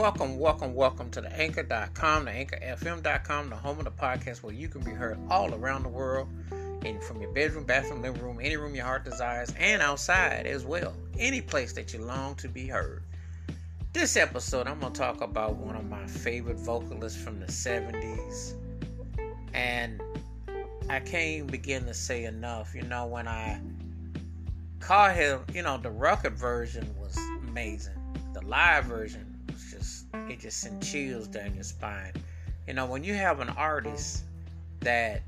welcome, welcome, welcome to the anchor.com, the anchorfm.com, the home of the podcast where you can be heard all around the world and from your bedroom, bathroom, living room, any room your heart desires, and outside as well. Any place that you long to be heard. This episode, I'm going to talk about one of my favorite vocalists from the 70s. And I can't begin to say enough. You know, when I caught him, you know, the record version was amazing. The live version it just sent chills down your spine. You know, when you have an artist that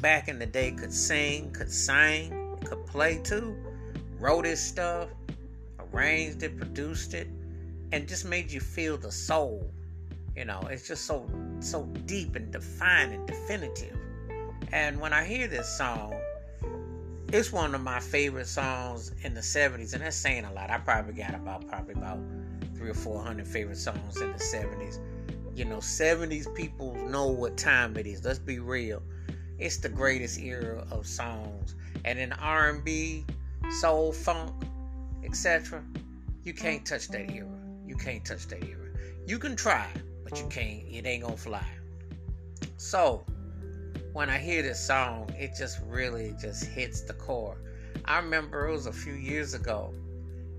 back in the day could sing, could sing, could play too, wrote his stuff, arranged it, produced it, and just made you feel the soul. You know, it's just so so deep and defined and definitive. And when I hear this song, it's one of my favorite songs in the 70s, and that's saying a lot. I probably got about probably about three or four hundred favorite songs in the 70s. You know, 70s people know what time it is. Let's be real. It's the greatest era of songs. And in R&B, soul, funk, etc., you can't touch that era. You can't touch that era. You can try, but you can't. It ain't gonna fly. So, when I hear this song, it just really just hits the core. I remember it was a few years ago,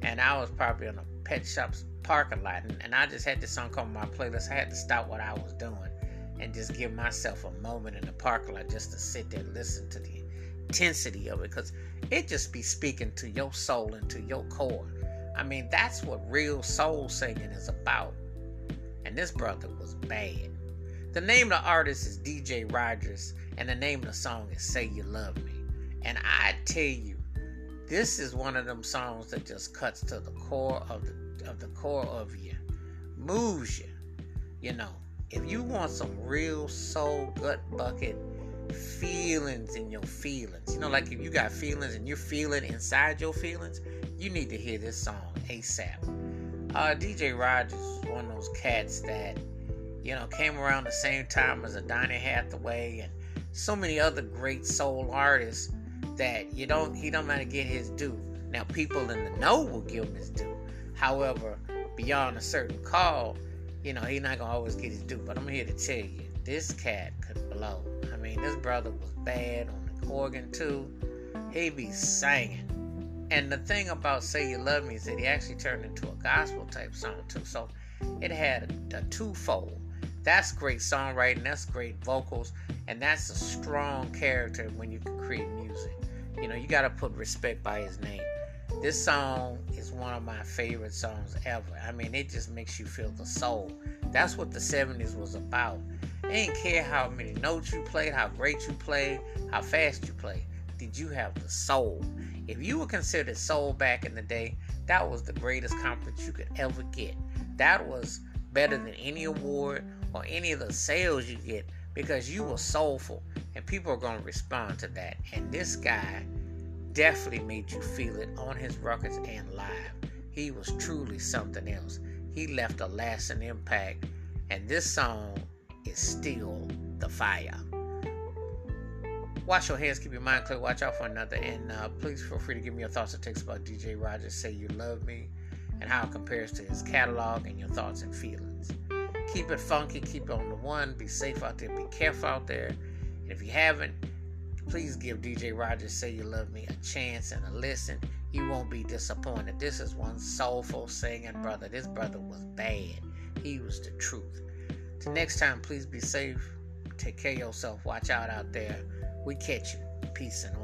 and I was probably in a pet shop's parking lot, and, and I just had this song come on my playlist. I had to stop what I was doing and just give myself a moment in the parking lot just to sit there and listen to the intensity of it because it just be speaking to your soul and to your core. I mean, that's what real soul singing is about. And this brother was bad. The name of the artist is DJ Rogers, and the name of the song is Say You Love Me. And I tell you, this is one of them songs that just cuts to the core of the of the core of you, moves you, you know if you want some real soul gut bucket feelings in your feelings, you know, like if you got feelings and you're feeling inside your feelings, you need to hear this song ASAP. Uh, DJ Rogers is one of those cats that, you know, came around the same time as a Donny Hathaway and so many other great soul artists that you don't he don't to get his due. Now people in the know will give him his due. However, beyond a certain call, you know, he's not gonna always get his due. But I'm here to tell you, this cat could blow. I mean, this brother was bad on the organ too. He be singing. And the thing about Say You Love Me is that he actually turned into a gospel type song too. So it had a, a twofold. That's great songwriting, that's great vocals, and that's a strong character when you can create music. You know, you gotta put respect by his name. This song is one of my favorite songs ever. I mean, it just makes you feel the soul. That's what the 70s was about. They didn't care how many notes you played, how great you played, how fast you played. Did you have the soul? If you were considered soul back in the day, that was the greatest compliment you could ever get. That was better than any award or any of the sales you get because you were soulful and people are going to respond to that. And this guy definitely made you feel it on his records and live. He was truly something else. He left a lasting impact, and this song is still the fire. Wash your hands, keep your mind clear, watch out for another, and uh, please feel free to give me your thoughts and takes about DJ Rogers. Say you love me and how it compares to his catalog and your thoughts and feelings. Keep it funky, keep it on the one, be safe out there, be careful out there. And if you haven't, Please give DJ Rogers Say You Love Me a chance and a listen. You won't be disappointed. This is one soulful singing brother. This brother was bad. He was the truth. Till next time, please be safe. Take care of yourself. Watch out out there. We catch you. Peace and